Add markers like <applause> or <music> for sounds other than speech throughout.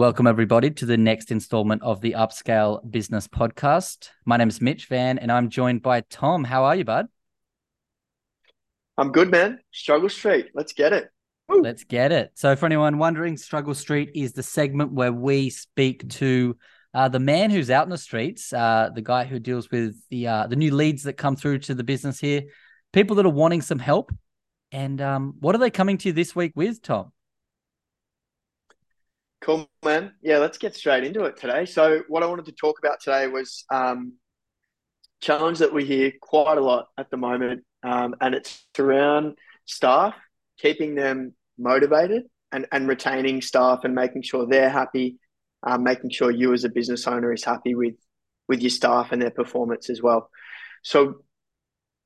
Welcome, everybody, to the next installment of the Upscale Business Podcast. My name is Mitch Van, and I'm joined by Tom. How are you, bud? I'm good, man. Struggle Street. Let's get it. Woo. Let's get it. So, for anyone wondering, Struggle Street is the segment where we speak to uh, the man who's out in the streets, uh, the guy who deals with the uh, the new leads that come through to the business here, people that are wanting some help. And um, what are they coming to you this week with, Tom? Cool, man. Yeah, let's get straight into it today. So, what I wanted to talk about today was um, challenge that we hear quite a lot at the moment, um, and it's around staff, keeping them motivated and, and retaining staff and making sure they're happy, um, making sure you as a business owner is happy with with your staff and their performance as well. So,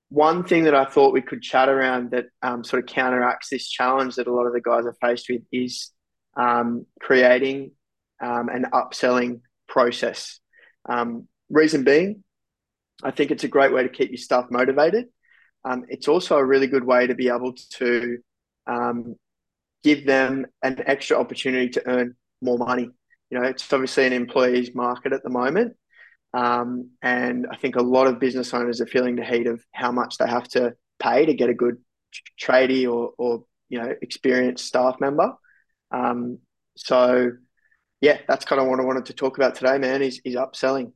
one thing that I thought we could chat around that um, sort of counteracts this challenge that a lot of the guys are faced with is um, creating um, an upselling process. Um, reason being, I think it's a great way to keep your staff motivated. Um, it's also a really good way to be able to um, give them an extra opportunity to earn more money. You know, it's obviously an employee's market at the moment. Um, and I think a lot of business owners are feeling the heat of how much they have to pay to get a good tradie or, or you know experienced staff member. Um, so, yeah, that's kind of what I wanted to talk about today, man. Is is upselling.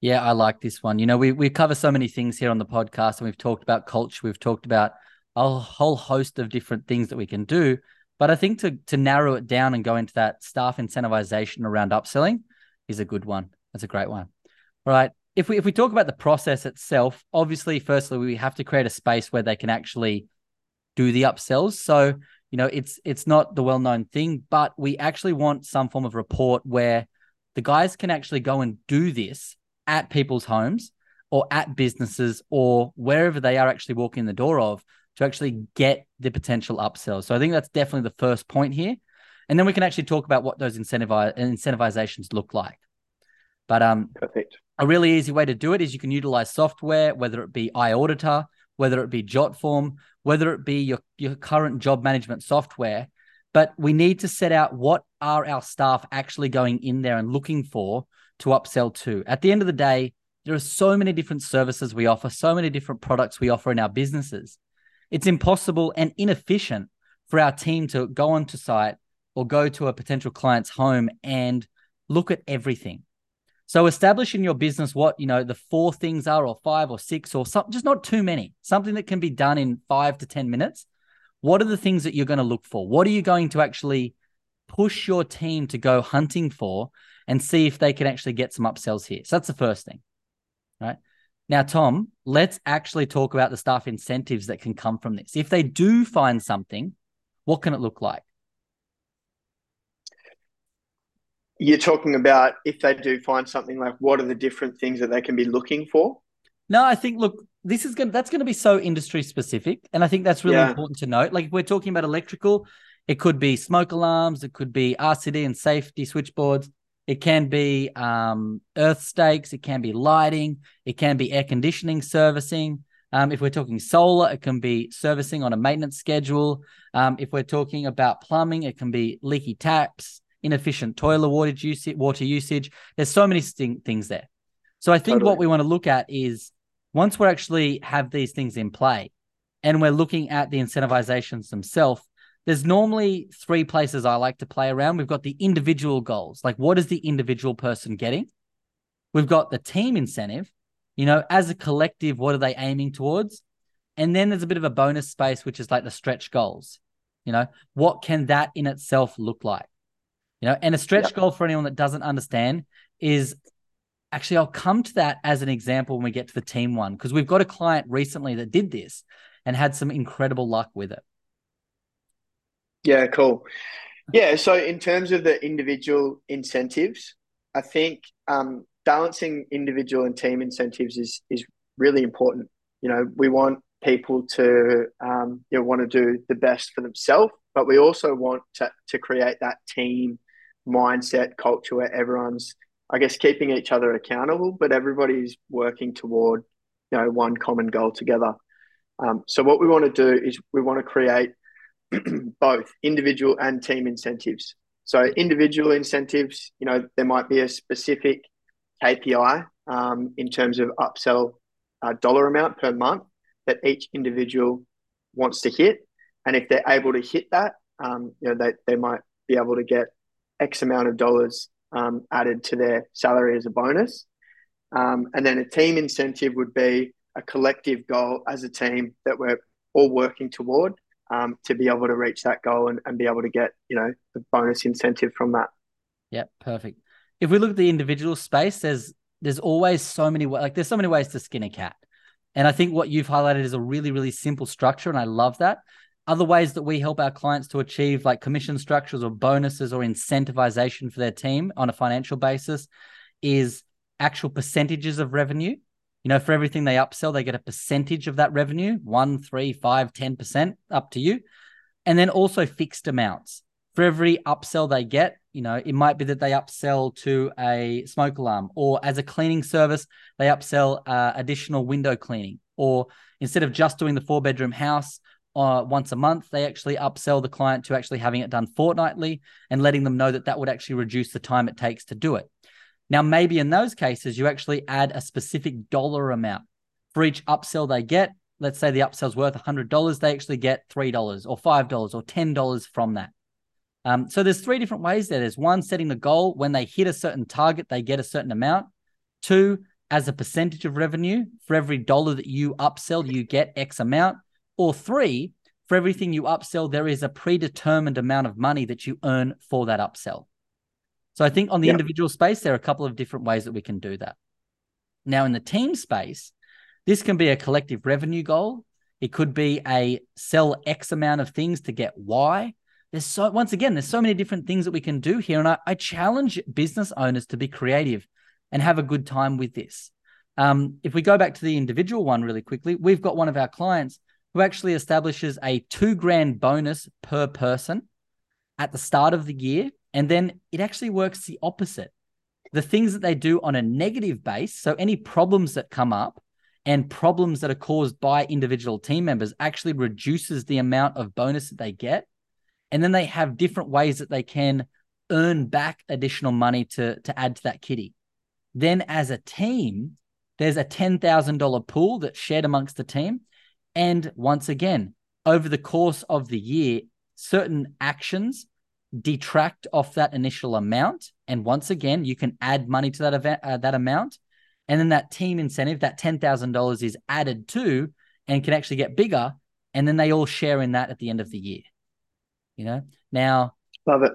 Yeah, I like this one. You know, we we cover so many things here on the podcast, and we've talked about culture, we've talked about a whole host of different things that we can do. But I think to to narrow it down and go into that staff incentivization around upselling is a good one. That's a great one. All right. If we if we talk about the process itself, obviously, firstly, we have to create a space where they can actually do the upsells. So you know it's it's not the well-known thing but we actually want some form of report where the guys can actually go and do this at people's homes or at businesses or wherever they are actually walking the door of to actually get the potential upsells so i think that's definitely the first point here. And then we can actually talk about what those incentivize incentivizations look like. But um perfect. a really easy way to do it is you can utilize software whether it be iAuditor whether it be Jotform, whether it be your, your current job management software. But we need to set out what are our staff actually going in there and looking for to upsell to. At the end of the day, there are so many different services we offer, so many different products we offer in our businesses. It's impossible and inefficient for our team to go onto site or go to a potential client's home and look at everything. So establish in your business what, you know, the four things are or five or six or something, just not too many, something that can be done in five to 10 minutes. What are the things that you're going to look for? What are you going to actually push your team to go hunting for and see if they can actually get some upsells here? So that's the first thing. Right. Now, Tom, let's actually talk about the staff incentives that can come from this. If they do find something, what can it look like? You're talking about if they do find something like what are the different things that they can be looking for no i think look this is going that's going to be so industry specific and i think that's really yeah. important to note like if we're talking about electrical it could be smoke alarms it could be rcd and safety switchboards it can be um, earth stakes it can be lighting it can be air conditioning servicing um, if we're talking solar, it can be servicing on a maintenance schedule. Um, if we're talking about plumbing, it can be leaky taps inefficient toilet water usage, water usage. There's so many things there. So I think totally. what we want to look at is once we actually have these things in play and we're looking at the incentivizations themselves, there's normally three places I like to play around. We've got the individual goals, like what is the individual person getting? We've got the team incentive, you know, as a collective, what are they aiming towards? And then there's a bit of a bonus space, which is like the stretch goals. You know, what can that in itself look like? You know, and a stretch yep. goal for anyone that doesn't understand is actually I'll come to that as an example when we get to the team one because we've got a client recently that did this and had some incredible luck with it. Yeah, cool. Yeah, so in terms of the individual incentives, I think um, balancing individual and team incentives is is really important. You know, we want people to um, you know want to do the best for themselves, but we also want to to create that team mindset culture where everyone's I guess keeping each other accountable, but everybody's working toward you know one common goal together. Um, so what we want to do is we want to create <clears throat> both individual and team incentives. So individual incentives, you know, there might be a specific KPI um, in terms of upsell uh, dollar amount per month that each individual wants to hit. And if they're able to hit that, um, you know, they, they might be able to get X amount of dollars um, added to their salary as a bonus. Um, and then a team incentive would be a collective goal as a team that we're all working toward um, to be able to reach that goal and, and be able to get, you know, the bonus incentive from that. Yeah, perfect. If we look at the individual space, there's there's always so many like there's so many ways to skin a cat. And I think what you've highlighted is a really, really simple structure. And I love that. Other ways that we help our clients to achieve like commission structures or bonuses or incentivization for their team on a financial basis is actual percentages of revenue. You know, for everything they upsell, they get a percentage of that revenue one, three, five, 10%, up to you. And then also fixed amounts. For every upsell they get, you know, it might be that they upsell to a smoke alarm, or as a cleaning service, they upsell uh, additional window cleaning, or instead of just doing the four bedroom house uh, once a month, they actually upsell the client to actually having it done fortnightly and letting them know that that would actually reduce the time it takes to do it. Now, maybe in those cases, you actually add a specific dollar amount for each upsell they get. Let's say the upsell's worth $100, they actually get $3 or $5 or $10 from that. Um, so there's three different ways there. There's one, setting the goal. When they hit a certain target, they get a certain amount. Two, as a percentage of revenue, for every dollar that you upsell, you get X amount. Or three, for everything you upsell, there is a predetermined amount of money that you earn for that upsell. So I think on the individual space, there are a couple of different ways that we can do that. Now, in the team space, this can be a collective revenue goal. It could be a sell X amount of things to get Y there's so once again there's so many different things that we can do here and I, I challenge business owners to be creative and have a good time with this um, if we go back to the individual one really quickly we've got one of our clients who actually establishes a two grand bonus per person at the start of the year and then it actually works the opposite the things that they do on a negative base so any problems that come up and problems that are caused by individual team members actually reduces the amount of bonus that they get and then they have different ways that they can earn back additional money to to add to that kitty. Then as a team, there's a $10,000 pool that's shared amongst the team. And once again, over the course of the year, certain actions detract off that initial amount. And once again, you can add money to that event, uh, that amount. And then that team incentive, that $10,000 is added to and can actually get bigger. And then they all share in that at the end of the year you know now love it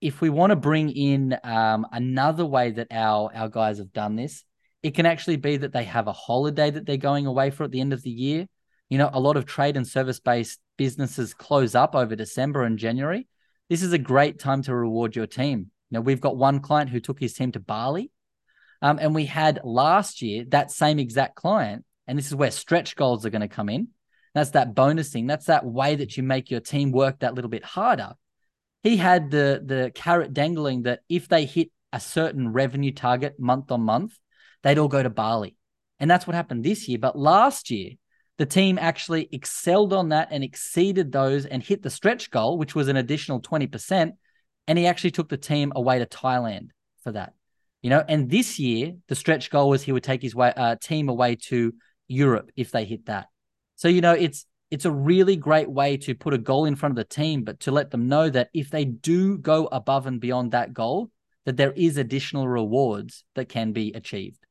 if we want to bring in um, another way that our our guys have done this it can actually be that they have a holiday that they're going away for at the end of the year you know a lot of trade and service based businesses close up over december and january this is a great time to reward your team you know we've got one client who took his team to bali um, and we had last year that same exact client and this is where stretch goals are going to come in that's that bonusing. That's that way that you make your team work that little bit harder. He had the the carrot dangling that if they hit a certain revenue target month on month, they'd all go to Bali. And that's what happened this year. But last year, the team actually excelled on that and exceeded those and hit the stretch goal, which was an additional 20%. And he actually took the team away to Thailand for that. You know, and this year, the stretch goal was he would take his way, uh, team away to Europe if they hit that. So you know, it's it's a really great way to put a goal in front of the team, but to let them know that if they do go above and beyond that goal, that there is additional rewards that can be achieved.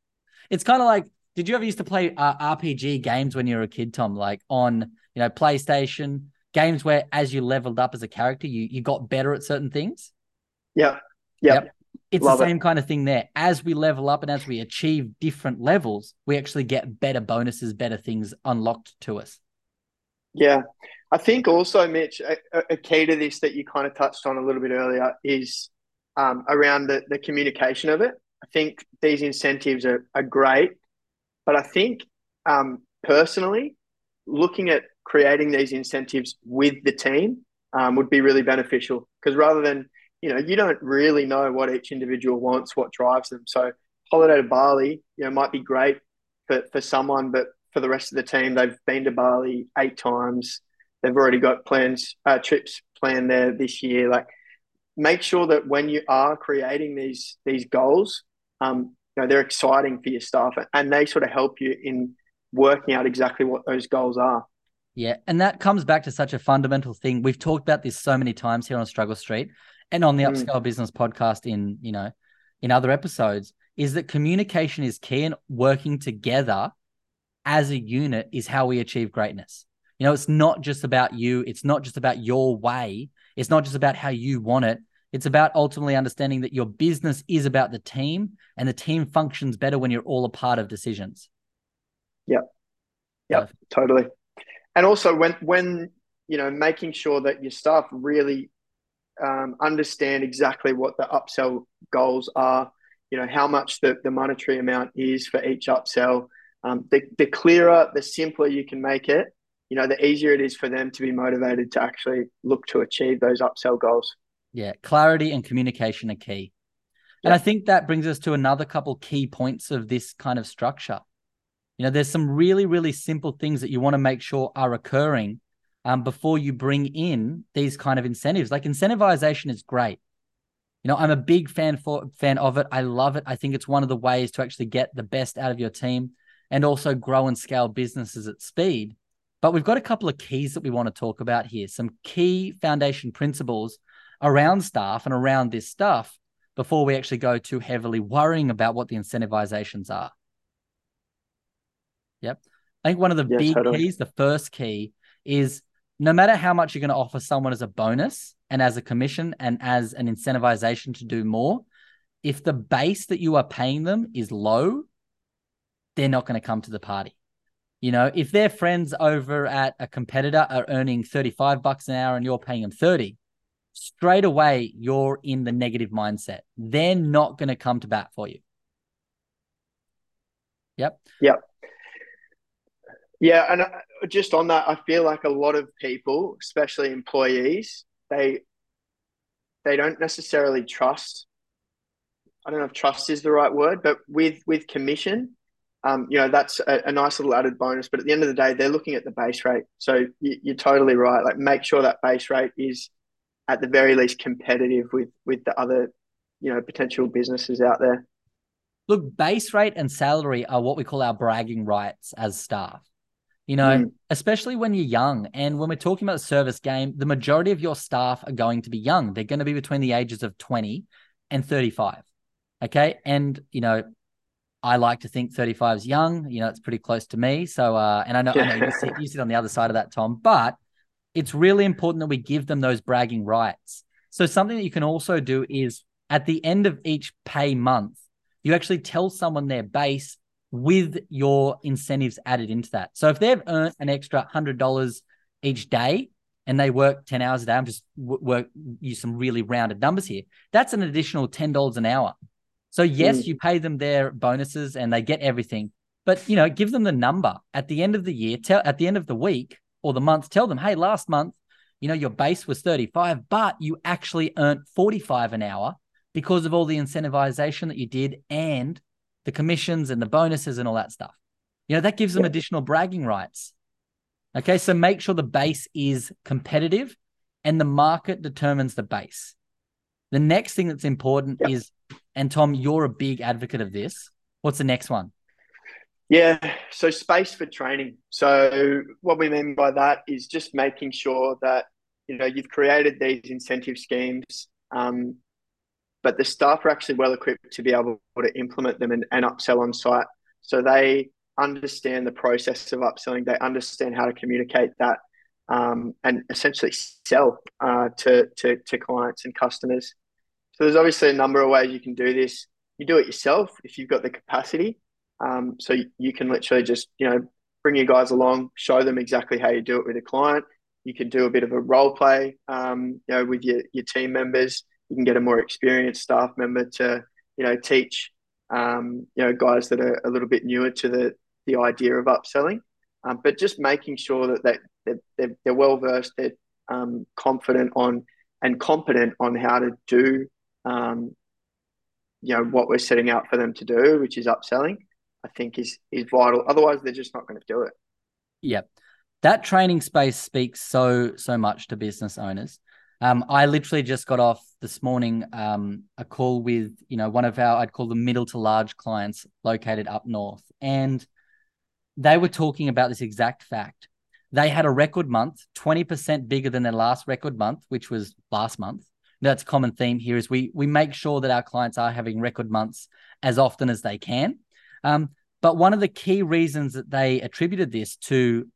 It's kind of like, did you ever used to play uh, RPG games when you were a kid, Tom? Like on you know PlayStation games where as you leveled up as a character, you you got better at certain things. Yeah. Yep. yep. It's Love the same it. kind of thing there. As we level up and as we achieve different levels, we actually get better bonuses, better things unlocked to us. Yeah. I think also, Mitch, a, a key to this that you kind of touched on a little bit earlier is um, around the, the communication of it. I think these incentives are, are great, but I think um, personally, looking at creating these incentives with the team um, would be really beneficial because rather than you know, you don't really know what each individual wants, what drives them. So holiday to Bali, you know, might be great for, for someone, but for the rest of the team, they've been to Bali eight times. They've already got plans, uh, trips planned there this year. Like make sure that when you are creating these these goals, um, you know they're exciting for your staff and they sort of help you in working out exactly what those goals are. Yeah, and that comes back to such a fundamental thing. We've talked about this so many times here on Struggle Street and on the mm. Upscale Business podcast in, you know, in other episodes is that communication is key and working together as a unit is how we achieve greatness. You know, it's not just about you, it's not just about your way, it's not just about how you want it. It's about ultimately understanding that your business is about the team and the team functions better when you're all a part of decisions. Yep. Yep, totally. And also when when you know making sure that your staff really um, understand exactly what the upsell goals are, you know, how much the, the monetary amount is for each upsell. Um, the, the clearer, the simpler you can make it, you know, the easier it is for them to be motivated to actually look to achieve those upsell goals. Yeah, clarity and communication are key. Yeah. And I think that brings us to another couple key points of this kind of structure. You know, there's some really, really simple things that you want to make sure are occurring um, before you bring in these kind of incentives. Like incentivization is great. You know, I'm a big fan for fan of it. I love it. I think it's one of the ways to actually get the best out of your team and also grow and scale businesses at speed. But we've got a couple of keys that we want to talk about here. Some key foundation principles around staff and around this stuff before we actually go too heavily worrying about what the incentivizations are. Yep. I think one of the yeah, big totally. keys, the first key is no matter how much you're going to offer someone as a bonus and as a commission and as an incentivization to do more, if the base that you are paying them is low, they're not going to come to the party. You know, if their friends over at a competitor are earning 35 bucks an hour and you're paying them 30, straight away you're in the negative mindset. They're not going to come to bat for you. Yep. Yep. Yeah, and uh, just on that, I feel like a lot of people, especially employees, they they don't necessarily trust. I don't know if trust is the right word, but with with commission, um, you know, that's a, a, nice little added bonus. But at the end of the day, they're looking at the base rate. So you, you're totally right. Like, make sure that base rate is at the very least competitive with with the other, you know, potential businesses out there. Look, base rate and salary are what we call our bragging rights as staff. You know, mm. especially when you're young. And when we're talking about the service game, the majority of your staff are going to be young. They're going to be between the ages of 20 and 35. Okay. And, you know, I like to think 35 is young. You know, it's pretty close to me. So, uh, and I know, I know you, <laughs> sit, you sit on the other side of that, Tom, but it's really important that we give them those bragging rights. So, something that you can also do is at the end of each pay month, you actually tell someone their base with your incentives added into that. So if they've earned an extra hundred dollars each day and they work 10 hours a day, I'm just work use some really rounded numbers here. That's an additional $10 an hour. So yes, mm. you pay them their bonuses and they get everything, but you know, give them the number at the end of the year, tell at the end of the week or the month, tell them, hey, last month, you know, your base was 35, but you actually earned 45 an hour because of all the incentivization that you did and the commissions and the bonuses and all that stuff. You know, that gives them additional bragging rights. Okay, so make sure the base is competitive and the market determines the base. The next thing that's important yep. is, and Tom, you're a big advocate of this. What's the next one? Yeah, so space for training. So what we mean by that is just making sure that you know you've created these incentive schemes um, but the staff are actually well equipped to be able to implement them and, and upsell on site. So they understand the process of upselling, they understand how to communicate that um, and essentially sell uh, to, to, to clients and customers. So there's obviously a number of ways you can do this. You do it yourself if you've got the capacity. Um, so you can literally just, you know, bring your guys along, show them exactly how you do it with a client. You can do a bit of a role play, um, you know, with your, your team members. You can get a more experienced staff member to you know teach um, you know guys that are a little bit newer to the the idea of upselling. Um, but just making sure that they, they're, they're, they're well versed they're um, confident on and competent on how to do um, you know what we're setting out for them to do which is upselling i think is is vital otherwise they're just not going to do it yep that training space speaks so so much to business owners Um, I literally just got off this morning um, a call with you know one of our I'd call them middle to large clients located up north, and they were talking about this exact fact. They had a record month, twenty percent bigger than their last record month, which was last month. That's a common theme here is we we make sure that our clients are having record months as often as they can. Um, but one of the key reasons that they attributed this to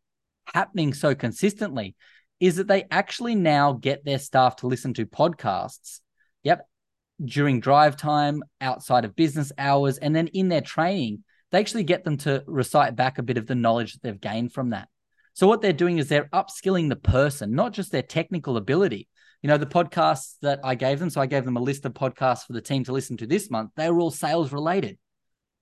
happening so consistently is that they actually now get their staff to listen to podcasts. Yep. During drive time, outside of business hours, and then in their training, they actually get them to recite back a bit of the knowledge that they've gained from that. So, what they're doing is they're upskilling the person, not just their technical ability. You know, the podcasts that I gave them, so I gave them a list of podcasts for the team to listen to this month, they were all sales related,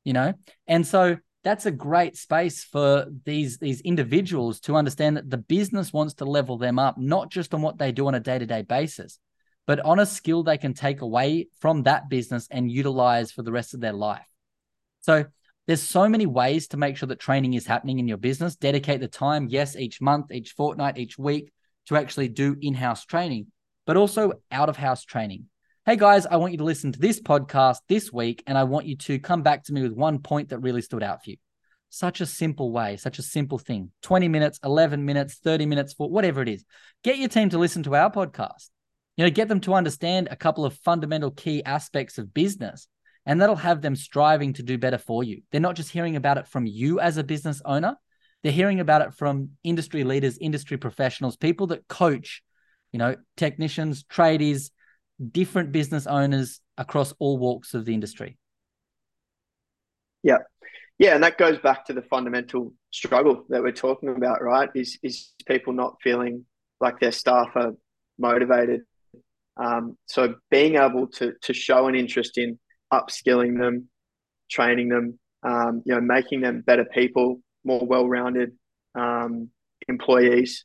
you know? And so that's a great space for these these individuals to understand that the business wants to level them up not just on what they do on a day-to-day basis but on a skill they can take away from that business and utilize for the rest of their life. So there's so many ways to make sure that training is happening in your business. Dedicate the time yes each month each fortnight each week to actually do in-house training but also out of house training hey guys, I want you to listen to this podcast this week and I want you to come back to me with one point that really stood out for you. Such a simple way, such a simple thing 20 minutes, 11 minutes, 30 minutes, for whatever it is. Get your team to listen to our podcast. You know, get them to understand a couple of fundamental key aspects of business, and that'll have them striving to do better for you. They're not just hearing about it from you as a business owner, they're hearing about it from industry leaders, industry professionals, people that coach, you know, technicians, tradies, different business owners across all walks of the industry. Yeah. Yeah, and that goes back to the fundamental struggle that we're talking about, right? Is is people not feeling like their staff are motivated. Um, so being able to to show an interest in upskilling them, training them, um, you know, making them better people, more well-rounded um, employees.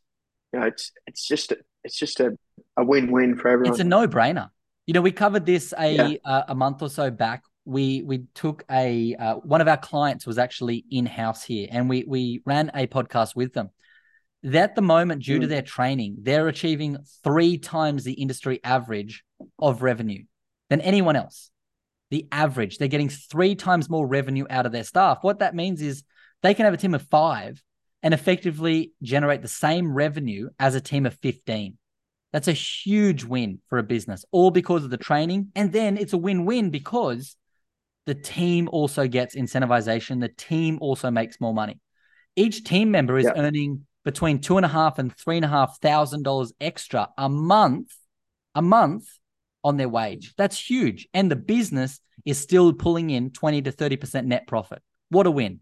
You know, it's it's just it's just a a win-win for everyone. It's a no-brainer. You know, we covered this a yeah. uh, a month or so back. We we took a uh, one of our clients was actually in house here, and we we ran a podcast with them. At the moment, due mm. to their training, they're achieving three times the industry average of revenue than anyone else. The average, they're getting three times more revenue out of their staff. What that means is they can have a team of five and effectively generate the same revenue as a team of 15. That's a huge win for a business, all because of the training. And then it's a win win because the team also gets incentivization. The team also makes more money. Each team member is earning between two and a half and three and a half thousand dollars extra a month, a month on their wage. That's huge. And the business is still pulling in 20 to 30% net profit. What a win.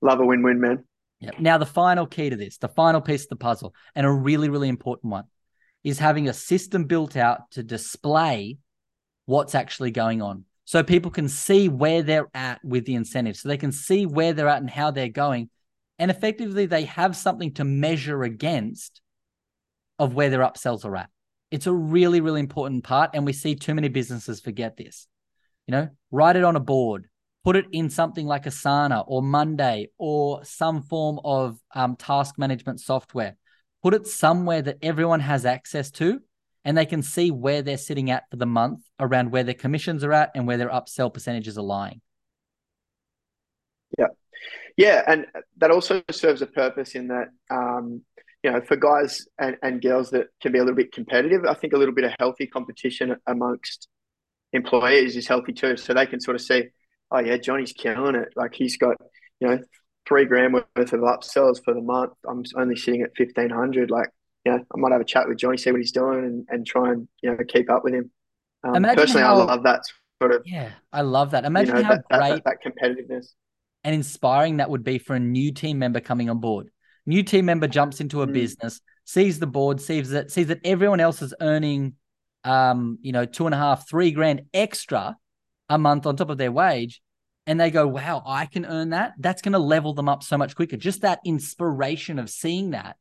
Love a win win, man. Now, the final key to this, the final piece of the puzzle, and a really, really important one, is having a system built out to display what's actually going on. So people can see where they're at with the incentives. So they can see where they're at and how they're going. And effectively, they have something to measure against of where their upsells are at. It's a really, really important part. And we see too many businesses forget this. You know, write it on a board, put it in something like Asana or Monday or some form of um, task management software. Put it somewhere that everyone has access to and they can see where they're sitting at for the month around where their commissions are at and where their upsell percentages are lying. Yeah. Yeah. And that also serves a purpose in that, um, you know, for guys and, and girls that can be a little bit competitive, I think a little bit of healthy competition amongst employees is healthy too. So they can sort of see, oh yeah, Johnny's killing it. Like he's got, you know, three grand worth of upsells for the month. I'm only sitting at fifteen hundred. Like, yeah, I might have a chat with Johnny, see what he's doing, and, and try and you know keep up with him. Um, personally, how, I love that sort of. Yeah, I love that. Imagine you know, how that, great that, that, competitiveness and inspiring that would be for a new team member coming on board. New team member jumps into a mm. business, sees the board, sees that sees that everyone else is earning, um, you know, two and a half, three grand extra a month on top of their wage and they go, wow, I can earn that. That's going to level them up so much quicker. Just that inspiration of seeing that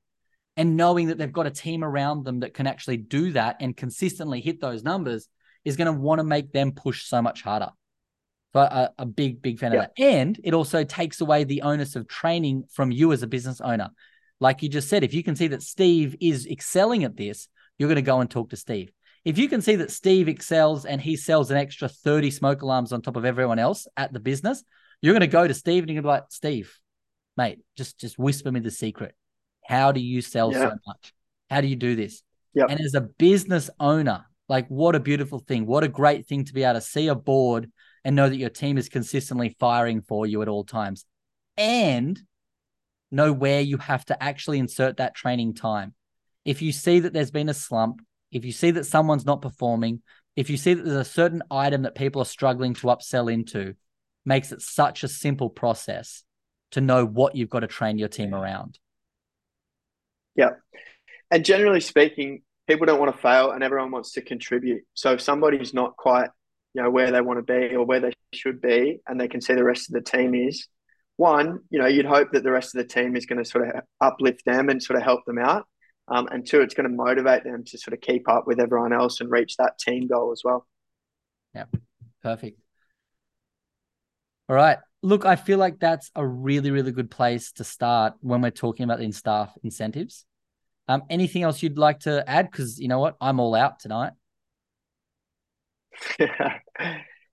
and knowing that they've got a team around them that can actually do that and consistently hit those numbers is going to want to make them push so much harder. So a, a big, big fan yeah. of that. And it also takes away the onus of training from you as a business owner. like you just said, if you can see that Steve is excelling at this, you're going to go and talk to Steve. If you can see that Steve excels and he sells an extra 30 smoke alarms on top of everyone else at the business, you're going to go to Steve and you're going to be like, Steve, mate, just just whisper me the secret. How do you sell yeah. so much? How do you do this? Yep. And as a business owner, like what a beautiful thing. What a great thing to be able to see a board and know that your team is consistently firing for you at all times. And know where you have to actually insert that training time. If you see that there's been a slump, if you see that someone's not performing, if you see that there's a certain item that people are struggling to upsell into, makes it such a simple process to know what you've got to train your team around. Yeah. And generally speaking, people don't want to fail and everyone wants to contribute. So if somebody's not quite, you know, where they want to be or where they should be and they can see the rest of the team is, one, you know, you'd hope that the rest of the team is going to sort of uplift them and sort of help them out. Um, and two, it's going to motivate them to sort of keep up with everyone else and reach that team goal as well. Yeah, perfect. All right. Look, I feel like that's a really, really good place to start when we're talking about the in staff incentives. Um, anything else you'd like to add? Because you know what, I'm all out tonight. <laughs>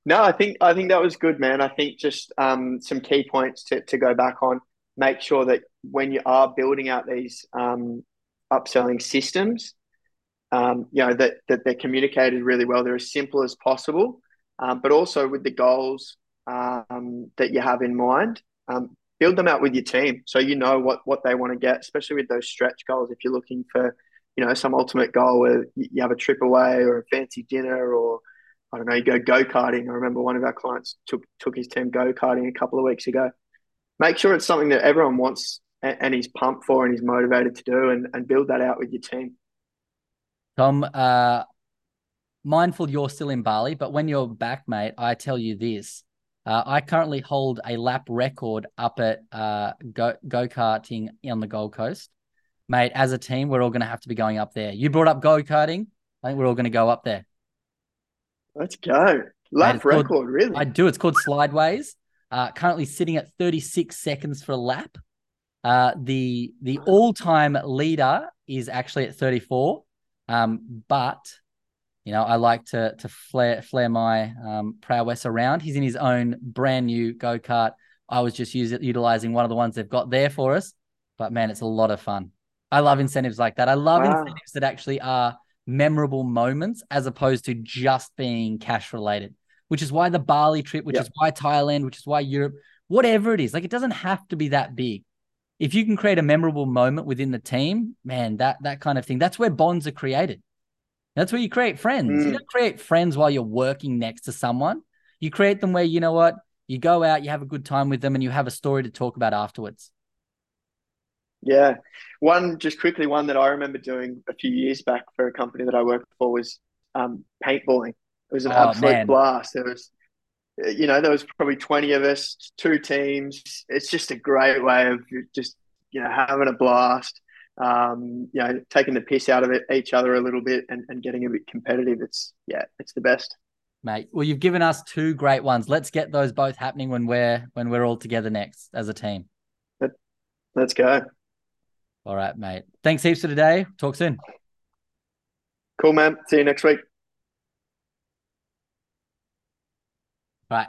no, I think I think that was good, man. I think just um, some key points to, to go back on. Make sure that when you are building out these um, upselling systems, um, you know that that they're communicated really well. They're as simple as possible, um, but also with the goals um, that you have in mind. Um, build them out with your team so you know what what they want to get, especially with those stretch goals. If you're looking for, you know, some ultimate goal where you have a trip away or a fancy dinner or I don't know, you go go karting. I remember one of our clients took took his team go karting a couple of weeks ago. Make sure it's something that everyone wants and, he's pumped for and he's motivated to do, and, and build that out with your team. Tom, uh, mindful you're still in Bali, but when you're back, mate, I tell you this: uh, I currently hold a lap record up at uh, go karting on the Gold Coast, mate. As a team, we're all going to have to be going up there. You brought up go karting. I think we're all going to go up there. Let's go. Lap record, called, really? I do. It's called Slideways. Uh, currently sitting at 36 seconds for a lap. Uh, the the all time leader is actually at 34. Um, but you know, I like to to flare flare my um, prowess around. He's in his own brand new go kart. I was just using utilizing one of the ones they've got there for us. But man, it's a lot of fun. I love incentives like that. I love wow. incentives that actually are memorable moments as opposed to just being cash related, which is why the Bali trip, which yep. is why Thailand, which is why Europe, whatever it is, like it doesn't have to be that big. If you can create a memorable moment within the team, man, that that kind of thing, that's where bonds are created. That's where you create friends. Mm. You don't create friends while you're working next to someone. You create them where you know what, you go out, you have a good time with them, and you have a story to talk about afterwards. Yeah. One, just quickly, one that I remember doing a few years back for a company that I worked for was um, paintballing. It was an oh, absolute man. blast. There was, you know, there was probably 20 of us, two teams. It's just a great way of just, you know, having a blast, um, you know, taking the piss out of it, each other a little bit and, and getting a bit competitive. It's, yeah, it's the best. Mate, well, you've given us two great ones. Let's get those both happening when we're when we're all together next as a team. Let's go. All right, mate. Thanks heaps for today. Talk soon. Cool, man. See you next week. Right.